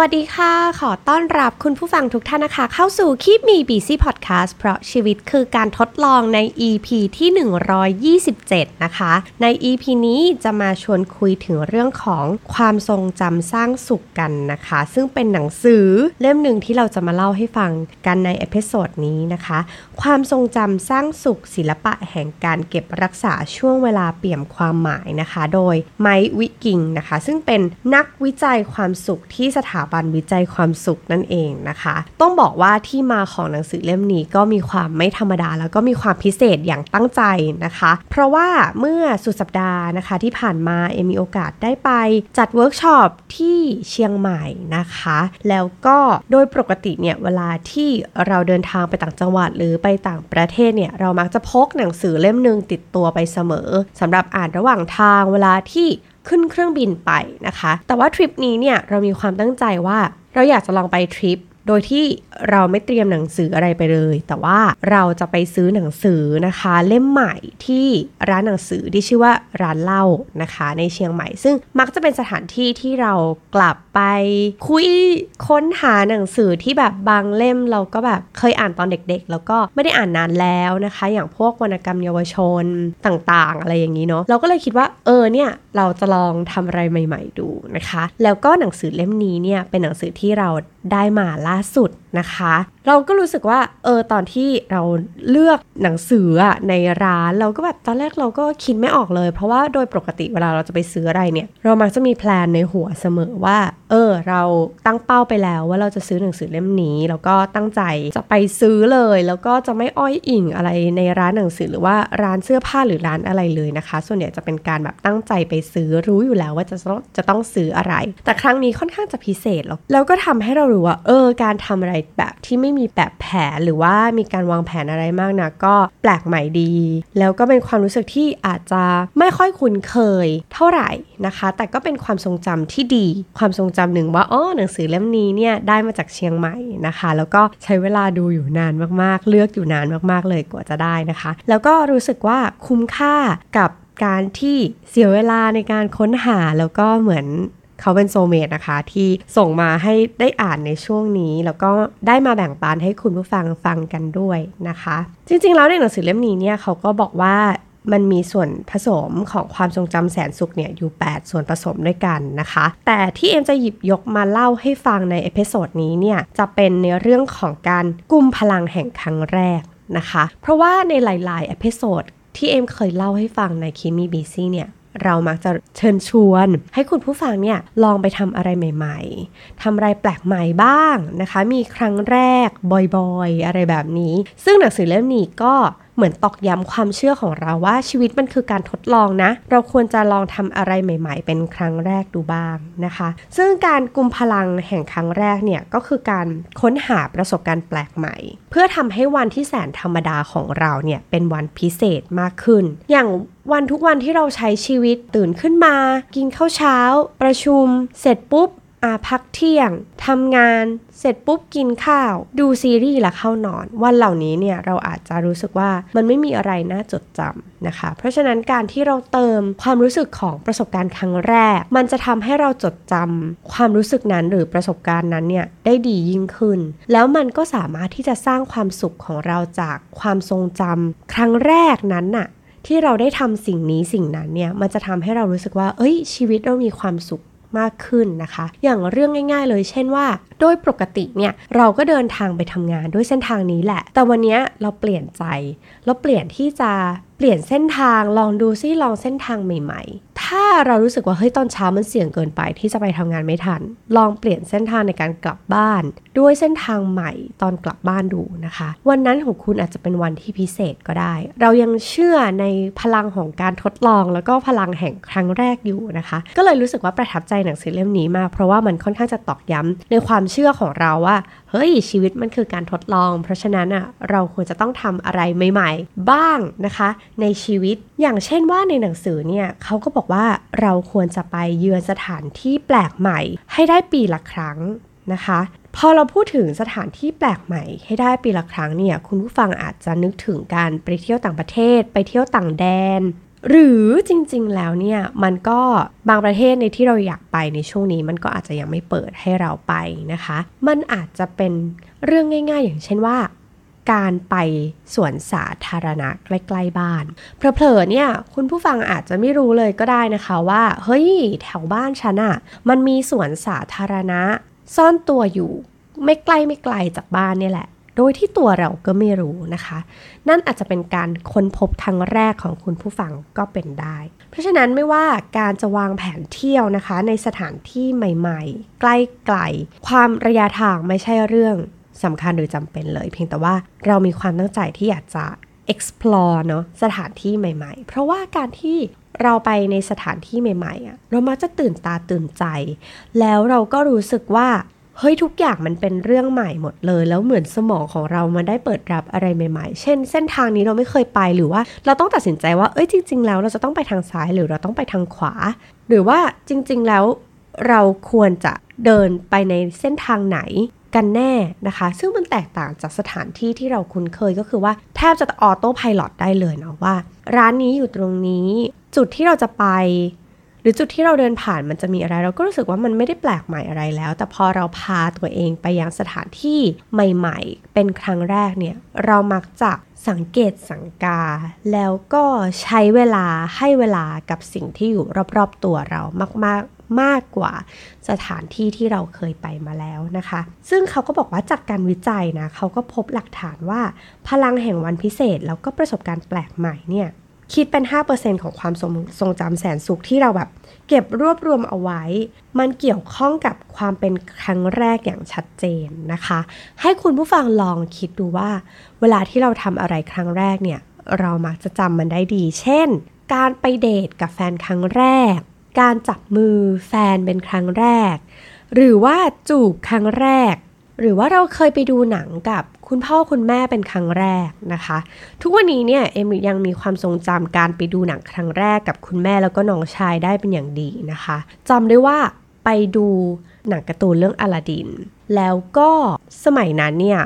วัสดีค่ะ ขอต้อนรับคุณผู้ฟังทุกท่านนะคะ เข้าสู่ Keep Me Busy Podcast เพราะชีวิตคือการทดลองใน EP ที่ 127 นะคะ ใน EP นี้จะมาชวนคุยถึงเรื่องของความทรงจำสร้างสุขกันนะคะ ซึ่งเป็นหนังสือเล่มหนึ่งที่เราจะมาเล่าให้ฟังกันใน episode นี้นะคะ ความทรงจำสร้างสุขศิลปะแห่งการเก็บรักษาช่วงเวลาเปี่ยมความหมายนะคะ โดยไมค์วิกิงนะคะ ซึ่งเป็นนักวิจัยความสุขที่สถาบันวิจัยความสุขนั่นเองนะคะ ต้องบอกว่าที่มาของหนังสือเล่มนี้ก็มีความไม่ธรรมดา แล้วก็มีความพิเศษอย่างตั้งใจนะคะ เพราะว่าเมื่อสุดสัปดาห์นะคะที่ผ่านมาเอมีโอกาสได้ไปจัดเวิร์กช็อปที่เชียงใหม่นะคะ แล้วก็โดยปกติเนี่ยเวลาที่เราเดินทางไปต่างจังหวัดหรือไปต่างประเทศเนี่ยเรามักจะพกหนังสือเล่มหนึ่งติดตัวไปเสมอสำหรับอ่านระหว่างทางเวลาที่ ขึ้นเครื่องบินไปนะคะ แต่ว่าทริปนี้เนี่ยเรามีความตั้งใจว่าเราอยากจะลองไปทริป โดยที่เราไม่เตรียมหนังสืออะไรไปเลย แต่ว่าเราจะไปซื้อหนังสือนะคะ เล่มใหม่ที่ร้านหนังสือที่ชื่อว่าร้านเล่านะคะ ในเชียงใหม่ ซึ่งมักจะเป็นสถานที่ที่เรากลับไปคุยค้นหาหนังสือที่แบบบางเล่มเราก็แบบเคยอ่านตอนเด็กๆ แล้วก็ไม่ได้อ่านนานแล้วนะคะ อย่างพวกวรรณกรรมเยาวชนต่างๆ อะไรอย่างนี้เนาะเราก็เลยคิดว่าเออเนี่ยเราจะลองทำอะไรใหม่ ๆ ดูนะคะ แล้วก็หนังสือเล่มนี้เนี่ยเป็นหนังสือที่เรา ได้มาล่าสุดนะคะ เราก็รู้สึกว่าเออตอนที่เราเลือกหนังสืออะในร้านเราก็แบบตอนแรกเราก็คิดไม่ออกเลย เพราะว่าโดยปกติเวลาเราจะไปซื้ออะไรเนี่ย เรามักจะมีแพลนในหัวเสมอว่า เออ เราตั้งเป้าไปแล้วว่าเราจะซื้อหนังสือเล่มนี้ แล้วก็ตั้งใจจะไปซื้อเลย แล้วก็จะไม่อ้อยอิงอะไรในร้านหนังสือหรือว่าร้านเสื้อผ้าหรือร้านอะไรเลยนะคะ ส่วนใหญ่จะเป็นการแบบตั้งใจไปซื้อรู้อยู่แล้วว่าจะต้องจะต้องซื้ออะไร แต่ครั้งนี้ค่อนข้างจะพิเศษแล้วแล้วก็ทำให้เรารู้ว่าเออการทำอะไรแบบที่ไม่มีแบบแผนหรือว่ามีการวางแผนอะไรมากนะก็แปลกใหม่ดี แล้วก็เป็นความรู้สึกที่อาจจะไม่ค่อยคุ้นเคยเท่าไหร่นะคะ แต่ก็เป็นความทรงจำที่ดี ความทรงจำหนึ่งว่าอ๋อหนังสือเล่มนี้เนี่ยได้มาจากเชียงใหม่นะคะ แล้วก็ใช้เวลาดูอยู่นานมากๆ เลือกอยู่นานมากๆเลยกว่าจะได้นะคะ แล้วก็รู้สึกว่าคุ้มค่ากับการที่เสียเวลาในการค้นหาแล้วก็เหมือน เขาเป็น soulmate นะคะ ที่ส่งมาให้ได้อ่านในช่วงนี้ แล้วก็ได้มาแบ่งปันให้คุณผู้ฟังฟังกันด้วยนะคะ จริงๆ แล้วในหนังสือเล่มนี้เนี่ยเขาก็บอกว่ามันมีส่วนผสมของความทรงจำแสนสุขเนี่ยอยู่ 8 ส่วนผสมด้วยกันนะคะ แต่ที่เอ็มจะหยิบยกมาเล่าให้ฟังใน episode นี้เนี่ยจะเป็นในเรื่องของการกุมพลังแห่งครั้งแรกนะคะ เพราะว่าในหลายๆ episode ที่เอ็มเคยเล่าให้ฟังใน Keep Me Busy เนี่ย เรามักจะเชิญชวน ให้คุณผู้ฟังเนี่ยลองไปทำอะไรใหม่ ๆทำอะไรแปลกใหม่บ้างนะคะ มีครั้งแรกบ่อยๆ อะไรแบบนี้ ซึ่งหนังสือเล่มนี้ก็ เหมือนตอกย้ำความเชื่อของเราว่าชีวิตมันคือการทดลองนะ เราควรจะลองทำอะไรใหม่ ๆ เป็นครั้งแรกดูบ้างนะคะ ซึ่งการกุมพลังแห่งครั้งแรกเนี่ยก็คือการค้นหาประสบการณ์แปลกใหม่ เพื่อทำให้วันที่แสนธรรมดาของเราเนี่ยเป็นวันพิเศษมากขึ้น อย่างวันทุกวันที่เราใช้ชีวิตตื่นขึ้นมา กินข้าวเช้า ประชุม เสร็จปุ๊บ อาพักเที่ยงทำงานเสร็จปุ๊บกินข้าว ดูซีรีส์แล้วเข้านอน วันเหล่านี้เนี่ยเราอาจจะรู้สึกว่ามันไม่มีอะไรน่าจดจำนะคะ เพราะฉะนั้นการที่เราเติมความรู้สึกของประสบการณ์ครั้งแรก มันจะทำให้เราจดจำความรู้สึกนั้นหรือประสบการณ์นั้นเนี่ยได้ดียิ่งขึ้น แล้วมันก็สามารถที่จะสร้างความสุขของเราจากความทรงจำครั้งแรกนั้นน่ะที่เราได้ทำสิ่งนี้สิ่งนั้นเนี่ยมันจะทำให้เรารู้สึกว่า เอ้ยชีวิตเรามีความสุข มากขึ้นนะคะ อย่างเรื่องง่าย ๆ เลยเช่นว่า โดยปกติเนี่ยเราก็เดินทางไปทำงานด้วยเส้นทางนี้แหละ แต่วันนี้เราเปลี่ยนใจ เราเปลี่ยนที่จะเปลี่ยนเส้นทางลองดูซิลองเส้นทางใหม่ ๆ ถ้าเรารู้สึกว่าเฮ้ยตอนเช้ามันเสี่ยงเกินไปที่จะไปทำงานไม่ทัน ลองเปลี่ยนเส้นทางในการกลับบ้าน ด้วยเส้นทางใหม่ตอนกลับบ้านดูนะคะ วันนั้นของคุณอาจจะเป็นวันที่พิเศษก็ได้ เรายังเชื่อในพลังของการทดลอง แล้วก็พลังแห่งครั้งแรกอยู่นะคะ ก็เลยรู้สึกว่าประทับใจหนังสือเล่มนี้มากเพราะว่ามันค่อนข้างจะตอกย้ำในความเชื่อของเราว่าเฮ้ยชีวิตมันคือการทดลอง เพราะฉะนั้นอะเราควรจะต้องทำอะไรใหม่ ๆ บ้างนะคะ ในชีวิตอย่างเช่นว่าในหนังสือเนี่ยเขาก็บอกว่าเราควรจะไปเยือนสถานที่แปลกใหม่ ให้ได้ปีละครั้งนะคะ พอเราพูดถึงสถานที่แปลกใหม่ให้ได้ปีละครั้งเนี่ยคุณผู้ฟังอาจจะนึกถึงการไปเที่ยวต่างประเทศ ไปเที่ยวต่างแดน หรือจริงๆ แล้วเนี่ยมันก็บางประเทศในที่เราอยากไปในช่วงนี้มันก็อาจจะยังไม่เปิดให้เราไปนะคะ มันอาจจะเป็นเรื่องง่าย ๆ อย่างเช่นว่า การไปสวนสาธารณะใกล้ๆบ้านเผลอๆเนี่ยคุณผู้ฟังอาจจะไม่รู้เลยก็ได้นะคะว่า เฮ้ย แถวบ้านฉันอะมันมีสวนสาธารณะ ซ่อนตัวอยู่ไม่ใกล้ไม่ไกลจากบ้านนี่แหละ โดยที่ตัวเราก็ไม่รู้นะคะ นั่นอาจจะเป็นการค้นพบครั้งแรกของคุณผู้ฟังก็เป็นได้ เพราะฉะนั้นไม่ว่าการจะวางแผนเที่ยวนะคะ ในสถานที่ใหม่ ๆ ใกล้ๆความระยะทางไม่ใช่เรื่อง สำคัญหรือจำเป็นเลย เพียงแต่ว่าเรามีความตั้งใจที่อยากจะ explore เนาะสถานที่ใหม่ ๆ เพราะว่าการที่เราไปในสถานที่ใหม่ๆอะเรามักจะตื่นตาตื่นใจ แล้วเราก็รู้สึกว่าเฮ้ยทุกอย่างมันเป็นเรื่องใหม่หมดเลย แล้วเหมือนสมองของเรามันได้เปิดรับอะไรใหม่ๆ เช่น เส้นทางนี้เราไม่เคยไปหรือว่า เราต้องตัดสินใจว่าเอ้ยจริง ๆ แล้วเราจะต้องไปทางซ้ายหรือเราต้องไปทางขวา หรือว่าจริง ๆ แล้วเราควรจะเดินไปในเส้นทางไหน กันแน่นะคะ ซึ่งมันแตกต่างจากสถานที่ที่เราคุ้นเคยก็คือว่าแทบจะออโต้พายロได้เลยเนาะว่า ร้านนี้อยู่ตรงนี้ จุดที่เราจะไป หรือจุดที่เราเดินผ่านมันจะมีอะไร เราก็รู้สึกว่ามันไม่ได้แปลกใหม่อะไรแล้ว แต่พอเราพาตัวเองไปยังสถานที่ใหม่ ๆ เป็นครั้งแรกเนี่ยเรามักจะสังเกตสังกา แล้วก็ใช้เวลาให้เวลากับสิ่งที่อยู่รอบๆตัวเรามากๆ มากกว่าสถานที่ที่เราเคยไปมาแล้วนะคะ ซึ่งเขาก็บอกว่าจากการวิจัยนะเขาก็พบหลักฐานว่า พลังแห่งวันพิเศษแล้วก็ประสบการณ์แปลกใหม่เนี่ยคิดเป็น 5%ของความทรงทรงจำแสนสุขที่เราแบบเก็บรวบรวมเอาไว้ มันเกี่ยวข้องกับความเป็นครั้งแรกอย่างชัดเจนนะคะ ให้คุณผู้ฟังลองคิดดูว่า เวลาที่เราทำอะไรครั้งแรกเนี่ย เรามักจะจำมันได้ดี เช่น การไปเดทกับแฟนครั้งแรก การจับมือแฟนเป็นครั้งแรก หรือว่าจูบครั้งแรก หรือว่าเราเคยไปดูหนังกับคุณพ่อคุณแม่เป็นครั้งแรกนะคะ ทุกวันนี้เนี่ยเอมยังมีความทรงจำการไปดูหนังครั้งแรกกับคุณแม่แล้วก็น้องชายได้เป็นอย่างดีนะคะจำได้ว่าไปดูหนังการ์ตูนเรื่องอลาดิน แล้วก็สมัยนั้นเนี่ย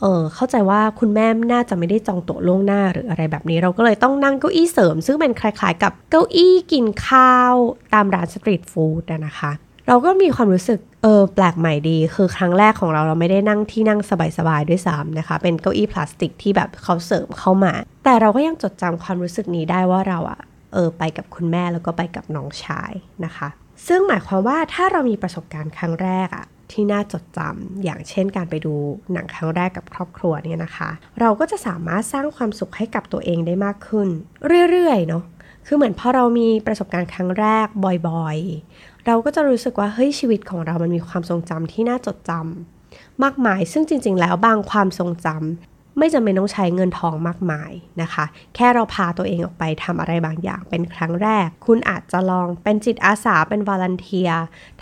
เออเข้าใจว่าคุณแม่น่าจะไม่ได้จองโต๊ะล่วงหน้าหรืออะไรแบบนี้ เราก็เลยต้องนั่งเก้าอี้เสริม ซึ่งเป็นคล้ายๆ กับเก้าอี้กินข้าวตามร้านสตรีทฟู้ดนะคะ เราก็มีความรู้สึกเออแปลกใหม่ดี คือครั้งแรกของเราเราไม่ได้นั่งที่นั่งสบายๆด้วยซ้ำนะคะ เป็นเก้าอี้พลาสติกที่แบบเขาเสริมเข้ามา แต่เราก็ยังจดจำความรู้สึกนี้ได้ว่าเราอะเออไปกับคุณแม่แล้วก็ไปกับน้องชายนะคะ ซึ่งหมายความว่าถ้าเรามีประสบการณ์ครั้งแรกอะ ที่น่าจดจำอย่างเช่นการไปดูหนังครั้งแรกกับครอบครัวเนี่ยนะคะ เราก็จะสามารถสร้างความสุขให้กับตัวเองได้มากขึ้น เรื่อยๆเนาะคือเหมือนพอเรามีประสบการณ์ครั้งแรกบ่อยๆ เราก็จะรู้สึกว่าเฮ้ยชีวิตของเรามันมีความทรงจำที่น่าจดจำมากมาย ซึ่งจริง ๆ แล้วบางความทรงจำ ไม่จำเป็นต้องใช้เงินทองมากมายนะคะ แค่เราพาตัวเองออกไปทำอะไรบางอย่างเป็นครั้งแรก คุณอาจจะลองเป็นจิตอาสาเป็นวอลันเทีย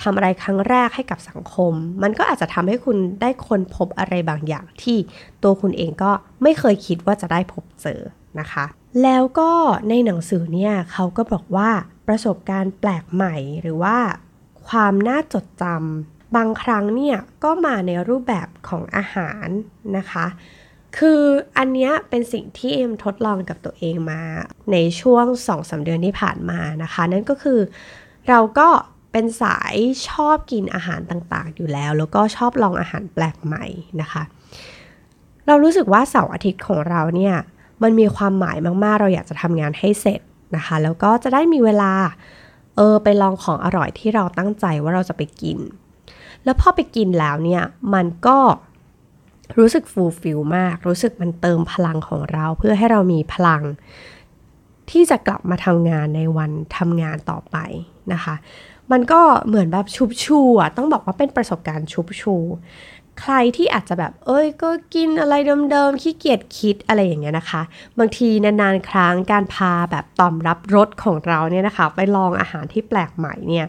ทำอะไรครั้งแรกให้กับสังคม มันก็อาจจะทำให้คุณได้ค้นพบอะไรบางอย่างที่ตัวคุณเองก็ไม่เคยคิดว่าจะได้พบเจอนะคะ แล้วก็ในหนังสือเนี่ยเขาก็บอกว่าประสบการณ์แปลกใหม่หรือว่าความน่าจดจำบางครั้งเนี่ยก็มาในรูปแบบของอาหารนะคะ คืออันนี้เป็นสิ่งที่เอ็มทดลองกับตัวเองมาในช่วง2อสเดือนที่ผ่านมานะคะ นั่นก็คือเราก็เป็นสายชอบกินอาหารต่างๆ อยู่แล้ว แล้วก็ชอบลองอาหารแปลกใหม่นะคะ เรารู้สึกว่าเสาร์อาทิตย์ของเราเนี่ยมันมีความหมายมากๆ เราอยากจะทำงานให้เสร็จนะคะ แล้วก็จะได้มีเวลาเออไปลองของอร่อยที่เราตั้งใจว่าเราจะไปกิน แล้วพอไปกินแล้วเนี่ยมันก็ รู้สึกฟูลฟิลมาก รู้สึกมันเติมพลังของเรา เพื่อให้เรามีพลังที่จะกลับมาทำงานในวันทำงานต่อไปนะคะ มันก็เหมือนแบบชุบชูอะต้องบอกว่าเป็นประสบการณ์ชุบชู ใครที่อาจจะแบบ เอ้ย ก็กินอะไรเดิมๆขี้เกียจคิดอะไรอย่างเงี้ยนะคะ บางทีนานๆครั้งการพาแบบตอมรับรสของเราเนี่ยนะคะ ไปลองอาหารที่แปลกใหม่เนี่ย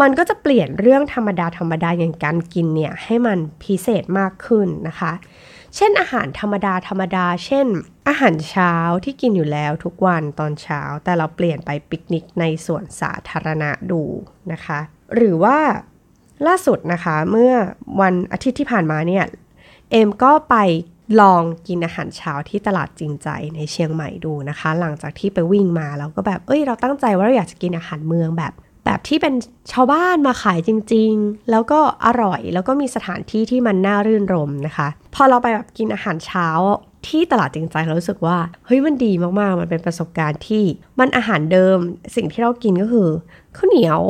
มันก็จะเปลี่ยนเรื่องธรรมดาธรรมดาอย่างการกินเนี่ย ให้มันพิเศษมากขึ้นนะคะ เช่นอาหารธรรมดาธรรมดา เช่น อาหารเช้าที่กินอยู่แล้วทุกวันตอนเช้า แต่เราเปลี่ยนไปปิกนิกในสวนสาธารณะดูนะคะ หรือว่า ล่าสุดนะคะ เมื่อวันอาทิตย์ที่ผ่านมาเนี่ย เอ็มก็ไปลองกินอาหารเช้าที่ตลาดจริงใจในเชียงใหม่ดูนะคะ หลังจากที่ไปวิ่งมาแล้วก็แบบ เอ้ย เราตั้งใจว่าเราอยากจะกินอาหารเมืองแบบ แบบที่เป็นชาวบ้านมาขายจริง ๆ แล้วก็อร่อยแล้วก็มีสถานที่ที่มันน่ารื่นรมนะคะ พอเราไปแบบกินอาหารเช้าที่ตลาดจริงใจเรารู้สึกว่าเฮ้ยมันดีมากๆ มันเป็นประสบการณ์ที่มันอาหารเดิมสิ่งที่เรากินก็คือข้าวเหนียว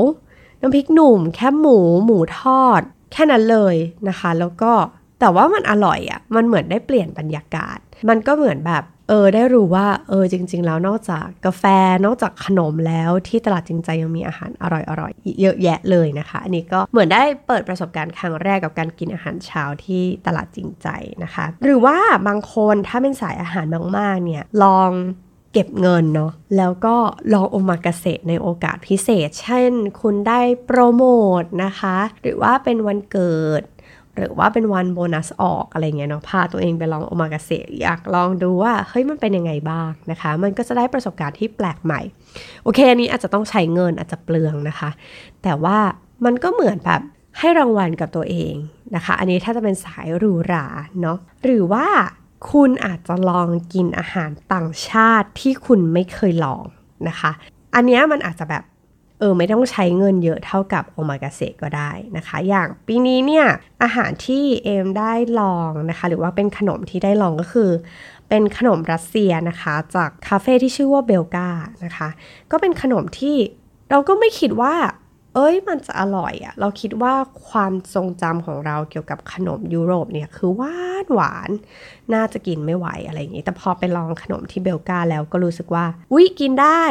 น้ำพริกหนุ่ม แคบหมู หมูทอด แค่นั้นเลยนะคะ แล้วก็แต่ว่ามันอร่อยอะ่ะ มันเหมือนได้เปลี่ยนบรรยากาศ มันก็เหมือนแบบ เออ ได้รู้ว่า เออ จริง ๆ แล้วนอกจากกาแฟ นอกจากขนมแล้วที่ตลาดจริงใจยังมีอาหารอร่อยๆ เยอะแยะเลยนะคะ อันนี้ก็เหมือนได้เปิดประสบการณ์ครั้งแรกกับการกินอาหารเช้าที่ตลาดจริงใจนะคะ หรือว่าบางคนถ้าเป็นสายอาหารมากๆ เนี่ย ลอง เก็บเงินเนาะแล้วก็ลองโอมากาเสะในโอกาสพิเศษ เช่น คุณได้โปรโมทนะคะ หรือว่าเป็นวันเกิด หรือว่าเป็นวันโบนัสออกอะไรเงี้ยเนาะพาตัวเองไปลองโอมากาเสะอยากลองดูว่าเฮ้ยมันเป็นยังไงบ้างนะคะ มันก็จะได้ประสบการณ์ที่แปลกใหม่ โอเคอันนี้อาจจะต้องใช้เงินอาจจะเปลืองนะคะ แต่ว่ามันก็เหมือนแบบให้รางวัลกับตัวเองนะคะ อันนี้ถ้าจะเป็นสายหรูหราเนาะหรือว่า คุณอาจจะลองกินอาหารต่างชาติที่คุณไม่เคยลองนะคะ อันนี้มันอาจจะแบบเออไม่ต้องใช้เงินเยอะเท่ากับโอมากาเสะก็ได้นะคะ อย่างปีนี้เนี่ยอาหารที่เอมได้ลองนะคะ หรือว่าเป็นขนมที่ได้ลองก็คือ เป็นขนมรัสเซียนะคะ จากคาเฟ่ที่ชื่อว่าเบลกานะคะ ก็เป็นขนมที่เราก็ไม่คิดว่า เอ้ยมันจะอร่อยอะเราคิดว่าความทรงจำของเราเกี่ยวกับขนมยุโรปเนี่ยคือหวานหวาน น่าจะกินไม่ไหวอะไรอย่างนี้ แต่พอไปลองขนมที่เบลกาแล้วก็รู้สึกว่า อุ๊ย กินได้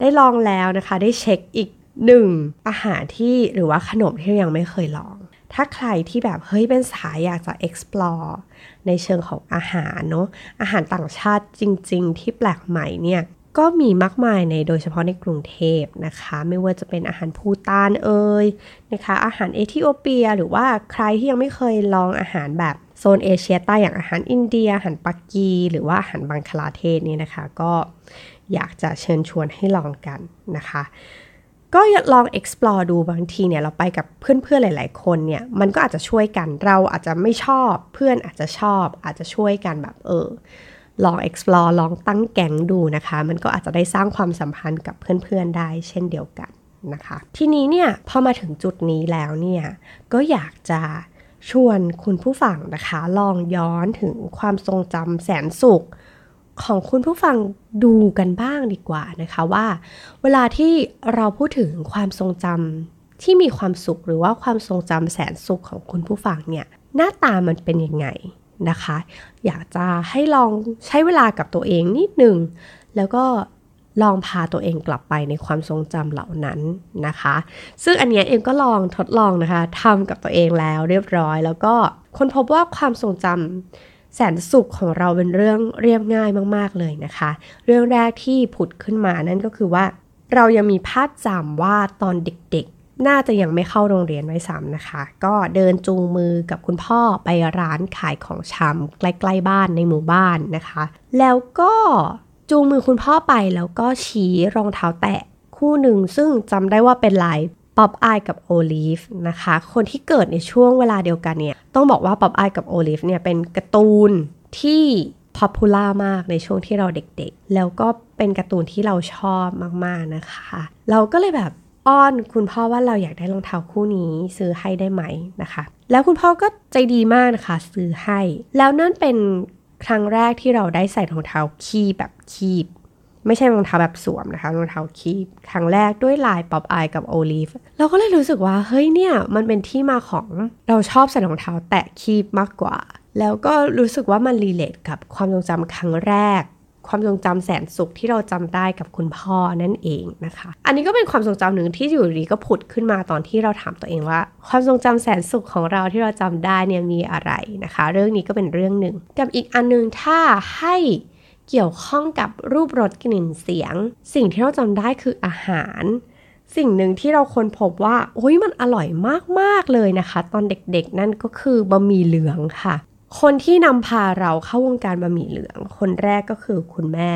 ได้ลองแล้วนะคะ ได้เช็คอีกหนึ่งอาหารที่หรือว่าขนมที่ยังไม่เคยลอง ถ้าใครที่แบบเฮ้ยเป็นสายอยากจะ explore ในเชิงของอาหารเนาะอาหารต่างชาติจริง ๆ ที่แปลกใหม่เนี่ย ก็มีมากมายในโดยเฉพาะในกรุงเทพนะคะ ไม่ว่าจะเป็นอาหารพูตานเอ่ยนะคะ อาหารเอธิโอเปีย หรือว่าใครที่ยังไม่เคยลองอาหารแบบโซนเอเชียใต้อย่างอาหารอินเดียอาหารปักกี หรือว่าอาหารบังคลาเทศนี่นะคะ ก็อยากจะเชิญชวนให้ลองกันนะคะ ก็ลอง explore ดูบางทีเนี่ยเราไปกับเพื่อนๆหลาย ๆ คนเนี่ยมันก็อาจจะช่วยกันเราอาจจะไม่ชอบเพื่อนอาจจะชอบอาจจะช่วยกันแบบเออ ลอง explore ลองตั้งแก๊งดูนะคะ มันก็อาจจะได้สร้างความสัมพันธ์กับเพื่อนๆได้เช่นเดียวกันนะคะ ทีนี้เนี่ยพอมาถึงจุดนี้แล้วเนี่ยก็อยากจะชวนคุณผู้ฟังนะคะ ลองย้อนถึงความทรงจำแสนสุขของคุณผู้ฟังดูกันบ้างดีกว่านะคะว่า เวลาที่เราพูดถึงความทรงจำที่มีความสุขหรือว่าความทรงจำแสนสุขของคุณผู้ฟังเนี่ยหน้าตามันเป็นยังไง นะคะ อยากจะให้ลองใช้เวลากับตัวเองนิดหนึ่ง แล้วก็ลองพาตัวเองกลับไปในความทรงจำเหล่านั้นนะคะ ซึ่งอันนี้เองก็ลองทดลองนะคะทำกับตัวเองแล้วเรียบร้อย แล้วก็ค้นพบว่าความทรงจำแสนสุขของเราเป็นเรื่องเรียบง่ายมาก ๆ เลยนะคะ เรื่องแรกที่ผุดขึ้นมานั่นก็คือว่า เรายังมีภาพจำว่าตอนเด็ก น่าจะยังไม่เข้าโรงเรียนด้วยซ้ำนะคะ ก็เดินจูงมือกับคุณพ่อไปร้านขายของชำใกล้ๆบ้านในหมู่บ้านนะคะ แล้วก็จูงมือคุณพ่อไปแล้วก็ชี้รองเท้าแตะคู่หนึ่งซึ่งจำได้ว่าเป็นลาย Popeye กับ Olive นะคะ คนที่เกิดในช่วงเวลาเดียวกันเนี่ย ต้องบอกว่า Popeye กับ Olive เนี่ยเป็นการ์ตูนที่ popular มากในช่วงที่เราเด็กๆ แล้วก็เป็นการ์ตูนที่เราชอบมากๆนะคะ เราก็เลยแบบ อ้อนคุณพ่อว่าเราอยากได้รองเท้าคู่นี้ซื้อให้ได้ไหมนะคะ แล้วคุณพ่อก็ใจดีมากนะคะ ซื้อให้ แล้วนั่นเป็นครั้งแรกที่เราได้ใส่รองเท้าคีบแบบคีบ ไม่ใช่รองเท้าแบบสวมนะคะรองเท้าคีบ ครั้งแรกด้วยลายป๊อปอายกับโอลิฟเราก็เลยรู้สึกว่าเฮ้ยเนี่ย มันเป็นที่มาของเราชอบใส่รองเท้าแตะคีบมากกว่า แล้วก็รู้สึกว่ามันรีเลทกับความทรงจำครั้งแรก ความทรงจำแสนสุขที่เราจำได้กับคุณพ่อนั่นเองนะคะ อันนี้ก็เป็นความทรงจำหนึ่งที่อยู่ดีก็ผุดขึ้นมาตอนที่เราถามตัวเองว่า ความทรงจำแสนสุขของเราที่เราจำได้เนี่ยมีอะไรนะคะ เรื่องนี้ก็เป็นเรื่องหนึ่ง กับอีกอันนึงถ้าให้เกี่ยวข้องกับรูปรสกลิ่นเสียง สิ่งที่เราจำได้คืออาหารสิ่งหนึ่งที่เราค้นพบว่าโอ้ยมันอร่อยมาก ๆ เลยนะคะ ตอนเด็กๆ นั่นก็คือบะหมี่เหลืองค่ะ คนที่นำพาเราเข้าวงการบะหมี่เหลือง คนแรกก็คือคุณแม่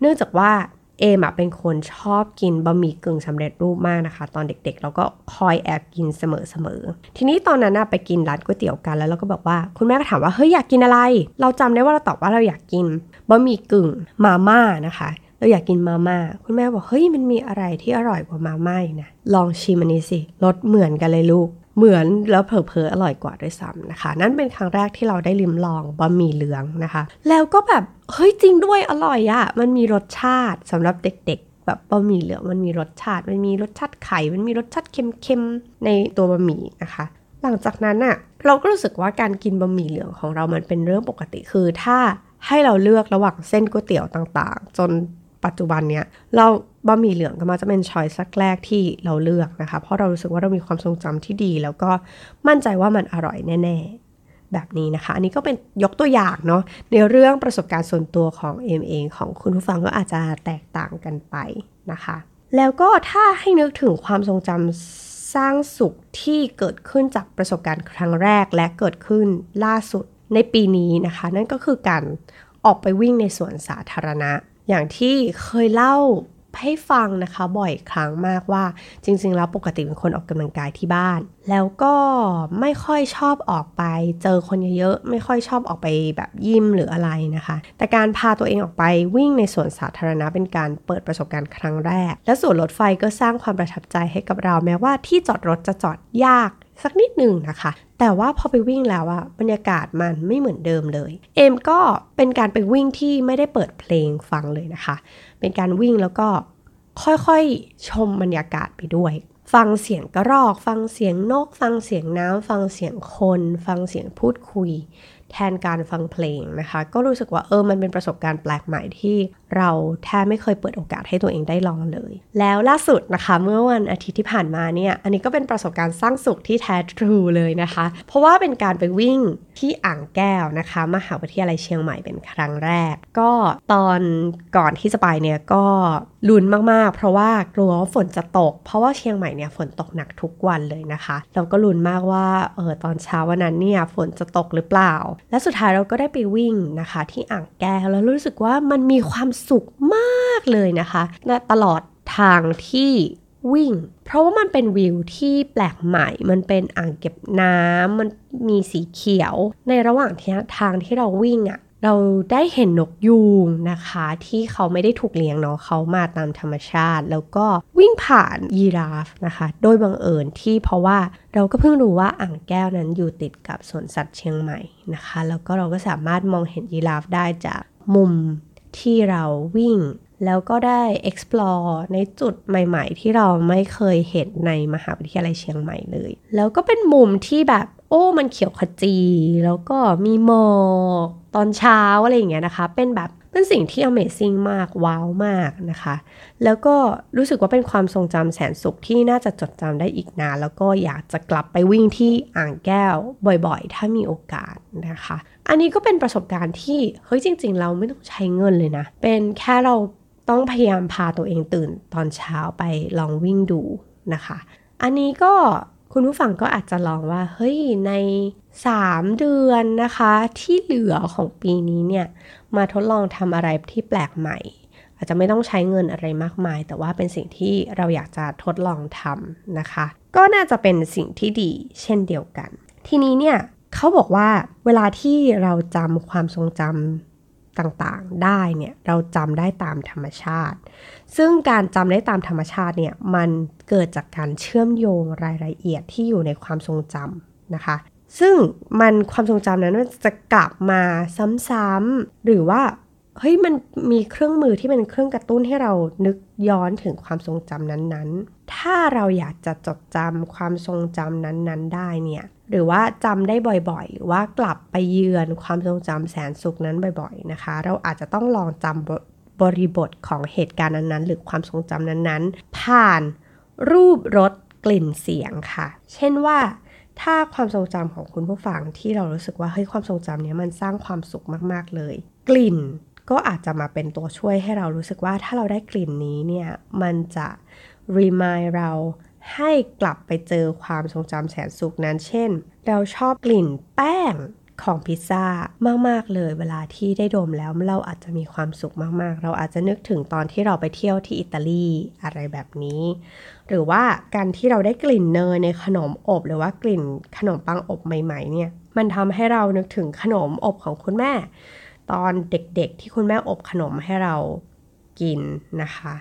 เนื่องจากว่าเอมเป็นคนชอบกินบะหมี่กึ่งสำเร็จรูปมากนะคะ ตอนเด็กๆแล้วก็คอยแอบกินเสมอๆ ทีนี้ตอนนั้นไปกินร้านก๋วยเตี๋ยวกันแล้วเราก็บอกว่าคุณแม่ก็ถามว่าเฮ้ยอยากกินอะไร เราจำได้ว่าเราตอบว่าเราอยากกินบะหมี่กึ่งมาม่านะคะเราอยากกินมาม่าคุณแม่บอกเฮ้ยมันมีอะไรที่อร่อยกว่ามาม่านะลองชิมอันนี้สิรสเหมือนกันเลยลูก เหมือนแล้วเผลอๆอร่อยกว่าด้วยซ้ำนะคะ นั่นเป็นครั้งแรกที่เราได้ลิมลองบะหมี่เหลืองนะคะ แล้วก็แบบเฮ้ยจริงด้วยอร่อยอะ่ะมันมีรสชาติสำหรับเด็กๆ แบบบะหมี่เหลืองมันมีรสชาติ มันมีรสชาติไข่มันมีรสชาติเค็มๆในตัวบะหมี่นะคะ หลังจากนั้นอะ่ะเราก็รู้สึกว่าการกินบะหมี่เหลืองของเรามันเป็นเรื่องปกติคือถ้าให้เราเลือกระหว่างเส้นก๋วยเตี๋ยวต่างๆ จน ปัจจุบันเนี้ยเราบะหมี่เหลืองก็มาจะเป็นช้อยสักแรกที่เราเลือกนะคะ เพราะเรารู้สึกว่าเรามีความทรงจำที่ดี แล้วก็มั่นใจว่ามันอร่อยแน่ๆ แบบนี้นะคะ อันนี้ก็เป็นยกตัวอย่างเนาะในเรื่องประสบการณ์ส่วนตัวของเอมเองของคุณผู้ฟังก็อาจจะแตกต่างกันไปนะคะ แล้วก็ถ้าให้นึกถึงความทรงจำสร้างสุขที่เกิดขึ้นจากประสบการณ์ครั้งแรกและเกิดขึ้นล่าสุดในปีนี้นะคะ นั่นก็คือการออกไปวิ่งในสวนสาธารณะ อย่างที่เคยเล่าให้ฟังนะคะ บ่อยครั้งมากว่าจริง ๆ แล้วปกติเป็นคนออกกำลังกายที่บ้าน แล้วก็ไม่ค่อยชอบออกไป เจอคนเยอะๆไม่ค่อยชอบออกไปแบบยิมหรืออะไรนะคะ แต่การพาตัวเองออกไปวิ่งในสวนสาธารณะเป็นการเปิดประสบการณ์ครั้งแรก และส่วนรถไฟก็สร้างความประทับใจให้กับเราแม้ว่าที่จอดรถจะจอดยาก สักนิดหนึ่งนะคะ แต่ว่าพอไปวิ่งแล้วอะบรรยากาศมันไม่เหมือนเดิมเลย เอมก็เป็นการไปวิ่งที่ไม่ได้เปิดเพลงฟังเลยนะคะ เป็นการวิ่งแล้วก็ค่อยๆชมบรรยากาศไปด้วย ฟังเสียงกระรอก ฟังเสียงนก ฟังเสียงน้ำฟังเสียงคน ฟังเสียงพูดคุย แทนการฟังเพลงนะคะ ก็รู้สึกว่าเออมันเป็นประสบการณ์แปลกใหม่ที่ เราแทบไม่เคยเปิดโอกาสให้ตัวเองได้ลองเลย แล้วล่าสุดนะคะ เมื่อวันอาทิตย์ที่ผ่านมาเนี่ย อันนี้ก็เป็นประสบการณ์สร้างสุขที่แท้ทรูเลยนะคะ เพราะว่าเป็นการไปวิ่งที่อ่างแก้วนะคะ มหาวิทยาลัยเชียงใหม่เป็นครั้งแรก ก็ตอนก่อนที่จะไปเนี่ยก็ลุ้นมากๆ เพราะว่ากลัวฝนจะตก เพราะว่าเชียงใหม่เนี่ยฝนตกหนักทุกวันเลยนะคะ เราก็ลุ้นมากว่าเออตอนเช้าวันนั้นเนี่ยฝนจะตกหรือเปล่า และสุดท้ายเราก็ได้ไปวิ่งนะคะ ที่อ่างแก้วแล้วรู้สึกว่ามันมีความสุขมากเลยนะคะและตลอดทางที่วิ่ง เพราะว่ามันเป็นวิวที่แปลกใหม่ มันเป็นอ่างเก็บน้ำมันมีสีเขียว ในระหว่างที่ทางที่เราวิ่งอะ่ะเราได้เห็นนกยูงนะคะ ที่เขาไม่ได้ถูกเลี้ยงเนาะเขามาตามธรรมชาติ แล้วก็วิ่งผ่านยีราฟนะคะ โดยบังเอิญที่เพราะว่าเราก็เพิ่งรู้ว่าอ่างแก้วนั้นอยู่ติดกับสวนสัตว์เชียงใหม่นะคะ แล้วก็เราก็สามารถมองเห็นยีราฟได้จากมุม ที่เราวิ่ง แล้วก็ได้ explore ในจุดใหม่ๆ ที่เราไม่เคยเห็นในมหาวิทยาลัยเชียงใหม่เลย แล้วก็เป็นมุมที่แบบโอ้มันเขียวขจี แล้วก็มีหมอกตอนเช้าอะไรอย่างเงี้ยนะคะ เป็นแบบเป็นสิ่งที่ Amazing มาก ว้าวมากนะคะ แล้วก็รู้สึกว่าเป็นความทรงจำแสนสุขที่น่าจะจดจำได้อีกนาน แล้วก็อยากจะกลับไปวิ่งที่อ่างแก้วบ่อยๆ ถ้ามีโอกาสนะคะ อันนี้ก็เป็นประสบการณ์ที่เฮ้ยจริง ๆ เราไม่ต้องใช้เงินเลยนะ เป็นแค่เราต้องพยายามพาตัวเองตื่นตอนเช้าไปลองวิ่งดูนะคะ อันนี้ก็คุณผู้ฟังก็อาจจะลองว่าเฮ้ยใน 3 เดือนนะคะ ที่เหลือของปีนี้เนี่ยมาทดลองทำอะไรที่แปลกใหม่ อาจจะไม่ต้องใช้เงินอะไรมากมาย แต่ว่าเป็นสิ่งที่เราอยากจะทดลองทำนะคะ ก็น่าจะเป็นสิ่งที่ดีเช่นเดียวกัน ทีนี้เนี่ย เขาบอกว่าเวลาที่เราจำความทรงจำต่างๆ ได้เนี่ยเราจำได้ตามธรรมชาติ ซึ่งการจำได้ตามธรรมชาติเนี่ยมันเกิดจากการเชื่อมโยงรายละเอียดที่อยู่ในความทรงจำนะคะ ซึ่งมันความทรงจำนั้นจะกลับมาซ้ำๆหรือว่าเฮ้ยมันมีเครื่องมือที่เป็นเครื่องกระตุ้นให้เรานึกย้อนถึงความทรงจำนั้นๆ ถ้าเราอยากจะจดจำความทรงจำนั้นๆ ได้เนี่ย หรือว่าจำได้บ่อยๆ หรือว่ากลับไปเยือนความทรงจำแสนสุขนั้นบ่อยๆ นะคะ เราอาจจะต้องลองจำบริบทของเหตุการณ์นั้นๆ หรือความทรงจำนั้นๆ ผ่านรูปรสกลิ่นเสียงค่ะ เช่นว่าถ้าความทรงจำของคุณผู้ฟังที่เรารู้สึกว่าเฮ้ยความทรงจำเนี้ยมันสร้างความสุขมากๆเลย กลิ่นก็อาจจะมาเป็นตัวช่วยให้เรารู้สึกว่าถ้าเราได้กลิ่นนี้เนี่ยมันจะ remind เราให้กลับไปเจอความทรงจำแสนสุขนั้น เช่น เราชอบกลิ่นแป้งของพิซซ่ามาก ๆ เลยเวลาที่ได้ดมแล้วเราอาจจะมีความสุขมาก ๆ เราอาจจะนึกถึงตอนที่เราไปเที่ยวที่อิตาลีอะไรแบบนี้ หรือว่าการที่เราได้กลิ่นเนยในขนมอบหรือว่ากลิ่นขนมปังอบใหม่ ๆ เนี่ย มันทำให้เรานึกถึงขนมอบของคุณแม่ ตอนเด็กๆ ที่คุณแม่อบขนมให้เรากินนะคะ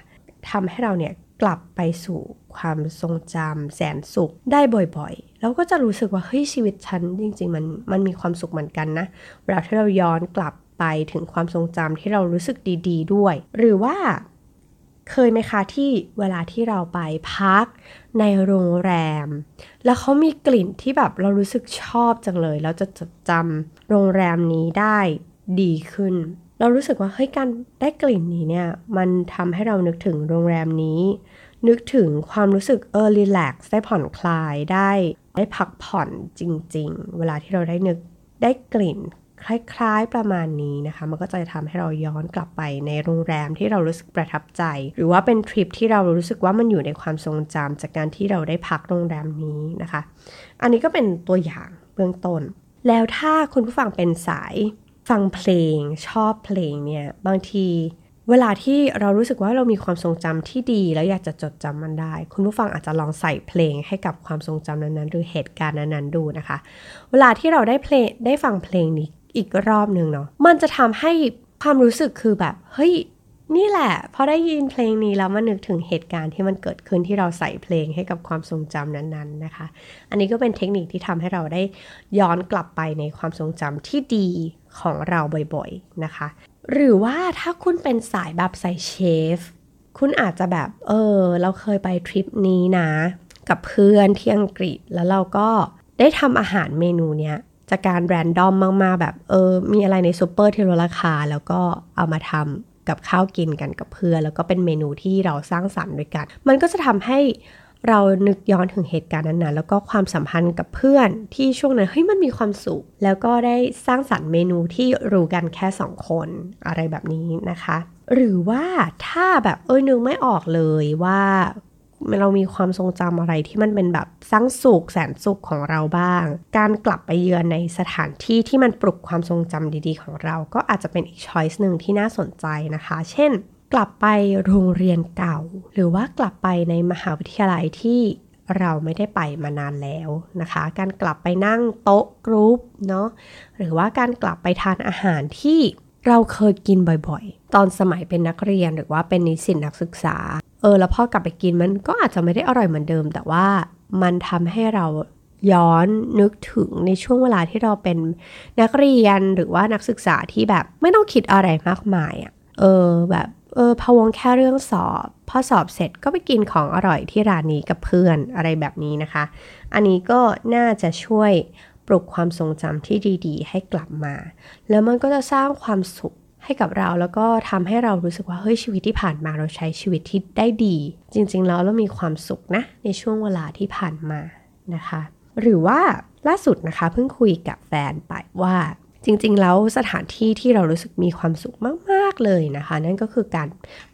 ทำให้เราเนี่ย กลับไปสู่ความทรงจำแสนสุขได้บ่อยๆแล้วก็จะรู้สึกว่าเฮ้ยชีวิตฉันจริง ๆ มันมันมีความสุขเหมือนกันนะเวลาที่เราย้อนกลับไปถึงความทรงจำที่เรารู้สึกดี ๆ ด้วย หรือว่าเคยไหมคะที่เวลาที่เราไปพักในโรงแรม แล้วเขามีกลิ่นที่แบบเรารู้สึกชอบจังเลย แล้วจะจดจำโรงแรมนี้ได้ดีขึ้น เรารู้สึกว่าเฮ้ยการได้กลิ่นนี้เนี่ย มันทำให้เรานึกถึงโรงแรมนี้ นึกถึงความรู้สึกเออรีแลกซ์ได้ผ่อนคลายได้ได้พักผ่อนจริง ๆ เวลาที่เราได้นึกได้กลิ่น คล้ายๆประมาณนี้นะคะ มันก็จะทำให้เราย้อนกลับไปในโรงแรมที่เรารู้สึกประทับใจ หรือว่าเป็นทริปที่เรารู้สึกว่ามันอยู่ในความทรงจำจากการที่เราได้พักโรงแรมนี้นะคะ อันนี้ก็เป็นตัวอย่างเบื้องต้น แล้วถ้าคุณผู้ฟังเป็นสาย ฟังเพลงชอบเพลงเนี่ยบางทีเวลาที่เรารู้สึกว่าเรามีความทรงจำที่ดี แล้วอยากจะจดจำมันได้ คุณผู้ฟังอาจจะลองใส่เพลงให้กับความทรงจำนั้นๆ หรือเหตุการณ์นั้นๆดูนะคะ เวลาที่เราได้เพลงได้ฟังเพลงนี้อีกรอบหนึ่งเนาะมันจะทำให้ความรู้สึกคือแบบเฮ้ย นี่แหละพอได้ยินเพลงนี้แล้วมานึกถึงเหตุการณ์ที่มันเกิดขึ้นที่เราใส่เพลงให้กับความทรงจำนั้นๆนะคะ อันนี้ก็เป็นเทคนิคที่ทำให้เราได้ย้อนกลับไปในความทรงจำที่ดีของเราบ่อยๆนะคะ หรือว่าถ้าคุณเป็นสายแบบสายเชฟ คุณอาจจะแบบเออ เราเคยไปทริปนี้นะ กับเพื่อนที่อังกฤษแล้วเราก็ได้ทำอาหารเมนูเนี้ยจากการ random มากๆ แบบเออมีอะไรในซูเปอร์ที่ลดราคาแล้วก็เอามาทำ กับข้าวกินกันกับเพื่อนแล้วก็เป็นเมนูที่เราสร้างสรรค์ด้วยกัน มันก็จะทำให้เรานึกย้อนถึงเหตุการณ์นั้นๆ แล้วก็ความสัมพันธ์กับเพื่อนที่ช่วงนั้นเฮ้ยมันมีความสุข แล้วก็ได้สร้างสรรค์เมนูที่รู้กันแค่สองคนอะไรแบบนี้นะคะ หรือว่าถ้าแบบเอ้ยนึกไม่ออกเลยว่า เรามีความทรงจำอะไรที่มันเป็นแบบสร้างสุขแสนสุขของเราบ้าง การกลับไปเยือนในสถานที่ที่มันปลุกความทรงจำดีๆ ของเรา ก็อาจจะเป็นอีกช้อยส์หนึ่งที่น่าสนใจนะคะ เช่น กลับไปโรงเรียนเก่า หรือว่ากลับไปในมหาวิทยาลัยที่เราไม่ได้ไปมานานแล้วนะคะ การกลับไปนั่งโต๊ะกรุ๊ปเนาะหรือว่าการกลับไปทานอาหารที่เราเคยกินบ่อยๆ ตอนสมัยเป็นนักเรียนหรือว่าเป็นนิสิตนักศึกษา เออแล้วพอกลับไปกินมันก็อาจจะไม่ได้อร่อยเหมือนเดิม แต่ว่ามันทำให้เราย้อนนึกถึงในช่วงเวลาที่เราเป็นนักเรียนหรือว่านักศึกษาที่แบบไม่ต้องคิดอะไรมากมายอะ่ะเออแบบเออพะวงแค่เรื่องสอบ พอสอบเสร็จก็ไปกินของอร่อยที่ร้านนี้กับเพื่อนอะไรแบบนี้นะคะ อันนี้ก็น่าจะช่วยปลุกความทรงจำที่ดีๆ ให้กลับมา แล้วมันก็จะสร้างความสุข ให้กับเราแล้วก็ทำให้เรารู้สึกว่าเฮ้ยชีวิตที่ผ่านมาเราใช้ชีวิตที่ได้ดี จริง ๆ แล้วเรามีความสุขนะในช่วงเวลาที่ผ่านมานะคะ หรือว่าล่าสุดนะคะเพิ่งคุยกับแฟนไปว่าจริง ๆ แล้วสถานที่ที่เรารู้สึกมีความสุขมาก ๆ เลยนะคะ นั่นก็คือการ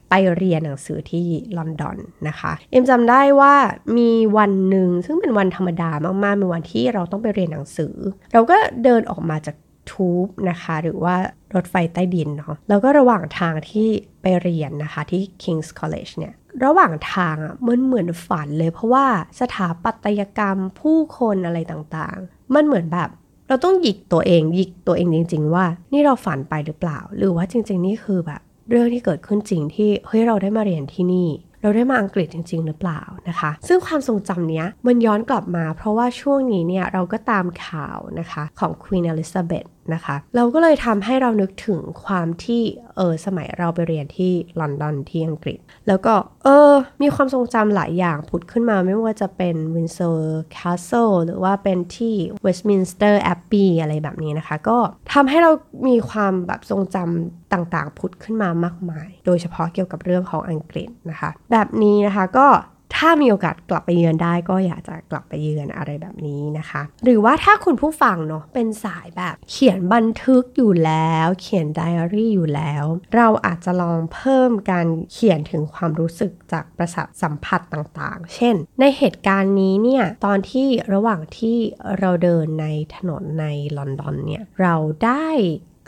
ไปเรียนหนังสือที่ลอนดอนนะคะเอ็มจำได้ว่ามีวันหนึ่งซึ่งเป็นวันธรรมดามากๆเป็นวันที่เราต้องไปเรียนหนังสือ เราก็เดินออกมาจาก ทูบนะคะ หรือว่ารถไฟใต้ดินเนาะแล้วก็ระหว่างทางที่ไปเรียนนะคะที่ King's College เนี่ยระหว่างทางอะมันเหมือนฝันเลยเพราะว่าสถาปัตยกรรมผู้คนอะไรต่างๆ มันเหมือนแบบเราต้องหยิกตัวเองหยิกตัวเองจริง ๆ ว่า นี่เราฝันไปหรือเปล่า หรือว่าจริง ๆ นี่คือแบบ เรื่องที่เกิดขึ้นจริงที่เฮ้ยเราได้มาเรียนที่นี่ เราได้มาอังกฤษจริง ๆ หรือเปล่านะคะ ซึ่งความทรงจำเนี้ยมันย้อนกลับมา เพราะว่าช่วงนี้เนี่ยเราก็ตามข่าวนะคะของ Queen Elizabeth นะคะ เราก็เลยทำให้เรานึกถึงความที่เออสมัยเราไปเรียนที่ลอนดอนที่อังกฤษ แล้วก็เออมีความทรงจำหลายอย่างผุดขึ้นมาไม่ว่าจะเป็น Windsor Castle หรือว่าเป็นที่ Westminster Abbey อะไรแบบนี้นะคะ ก็ทำให้เรามีความแบบทรงจำต่างๆผุดขึ้นมามากมาย โดยเฉพาะเกี่ยวกับเรื่องของอังกฤษนะคะ แบบนี้นะคะก็ ถ้ามีโอกาสกลับไปเยือนได้ก็อยากจะกลับไปเยือนอะไรแบบนี้นะคะ หรือว่าถ้าคุณผู้ฟังเนาะเป็นสายแบบเขียนบันทึกอยู่แล้ว เขียนไดอารี่อยู่แล้ว เราอาจจะลองเพิ่มการเขียนถึงความรู้สึกจากประสาทสัมผัสต่างๆ เช่น ในเหตุการณ์นี้เนี่ยตอนที่ระหว่างที่เราเดินในถนนในลอนดอนเนี่ยเราได้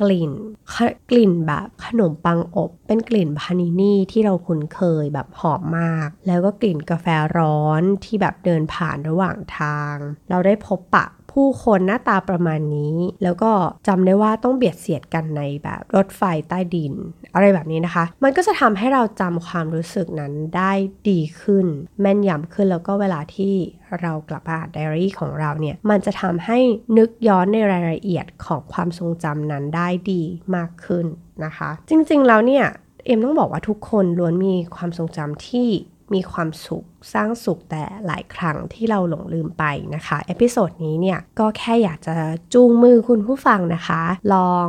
กลิ่น กลิ่นแบบขนมปังอบ เป็นกลิ่นพานินี่ที่เราคุ้นเคยแบบหอมมาก แล้วก็กลิ่นกาแฟร้อนที่แบบเดินผ่านระหว่างทาง เราได้พบปะ ผู้คนหน้าตาประมาณนี้ แล้วก็จำได้ว่าต้องเบียดเสียดกันในแบบรถไฟใต้ดิน อะไรแบบนี้นะคะ มันก็จะทำให้เราจำความรู้สึกนั้นได้ดีขึ้น แม่นยำขึ้นแล้วก็เวลาที่เรากลับมาอ่านไดอารี่ของเราเนี่ย มันจะทำให้นึกย้อนในรายละเอียดของความทรงจำนั้นได้ดีมากขึ้นนะคะ จริงๆแล้วเนี่ยเอ็มต้องบอกว่าทุกคนล้วนมีความทรงจำที่ มีความสุขสร้างสุขแต่หลายครั้งที่เราหลงลืมไปนะคะ episode นี้เนี่ยก็แค่อยากจะจูงมือคุณผู้ฟังนะคะ ลอง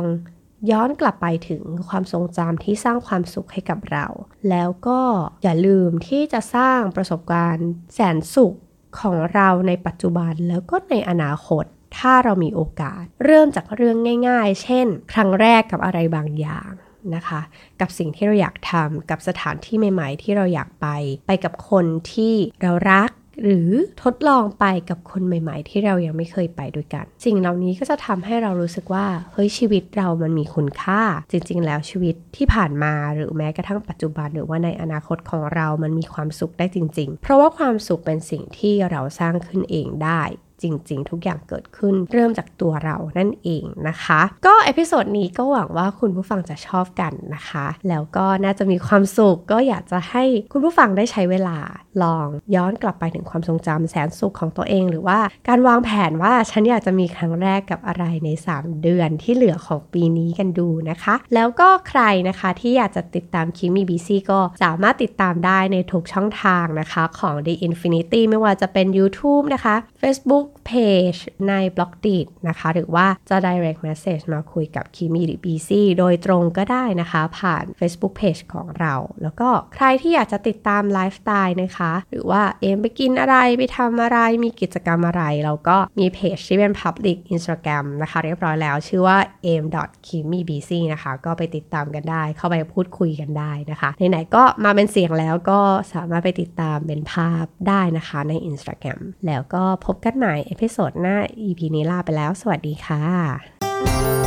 ย้อนกลับไปถึงความทรงจำที่สร้างความสุขให้กับเรา แล้วก็อย่าลืมที่จะสร้างประสบการณ์แสนสุขของเราในปัจจุบันแล้วก็ในอนาคต ถ้าเรามีโอกาส เริ่มจากเรื่องง่าย ๆ เช่น ครั้งแรกกับอะไรบางอย่าง นะคะ กับสิ่งที่เราอยากทำกับสถานที่ใหม่ ๆ ที่เราอยากไป ไปกับคนที่เรารักหรือทดลองไปกับคนใหม่ ๆ ที่เรายังไม่เคยไปด้วยกัน สิ่งเหล่านี้ก็จะทำให้เรารู้สึกว่าเฮ้ยชีวิตเรามันมีคุณค่า จริง ๆ แล้วชีวิตที่ผ่านมาหรือแม้กระทั่งปัจจุบันหรือว่าในอนาคตของเรามันมีความสุขได้จริง ๆ เพราะว่าความสุขเป็นสิ่งที่เราสร้างขึ้นเองได้ จริง ๆ ทุกอย่างเกิดขึ้น เริ่มจากตัวเรานั่นเองนะคะ ก็ episode นี้ก็หวังว่าคุณผู้ฟังจะชอบกันนะคะ แล้วก็น่าจะมีความสุขก็อยากจะให้คุณผู้ฟังได้ใช้เวลาลองย้อนกลับไปถึงความทรงจำแสนสุขของตัวเอง หรือว่าการวางแผนว่าฉันอยากจะมีครั้งแรกกับอะไรใน 3 เดือนที่เหลือของปีนี้กันดูนะคะ แล้วก็ใครนะคะที่อยากจะติดตาม Keep Me Busy ก็สามารถติดตามได้ในทุกช่องทางนะคะของ The Infinity ไม่ว่าจะเป็น YouTube นะคะ Facebook เพจใน Blockdit นะคะ หรือว่าจะ direct message มาคุยกับคิมีหรือ BC โดยตรงก็ได้นะคะ ผ่าน Facebook Page ของเรา แล้วก็ใครที่อยากจะติดตามไลฟ์สไตล์นะคะ หรือว่าเอ็มไปกินอะไรไปทำอะไรมีกิจกรรมอะไร เราก็มีเพจที่เป็น Public Instagram นะคะ เรียบร้อยแล้วชื่อว่า a m k i m i b c นะคะ ก็ไปติดตามกันได้ เข้าไปพูดคุยกันได้นะคะไหนๆก็มาเป็นเสียงแล้วก็สามารถไปติดตามเป็นภาพได้นะคะใน Instagram แล้วก็พบกันใหม่ episode หน้า EP นี้ลาไปแล้ว สวัสดีค่ะ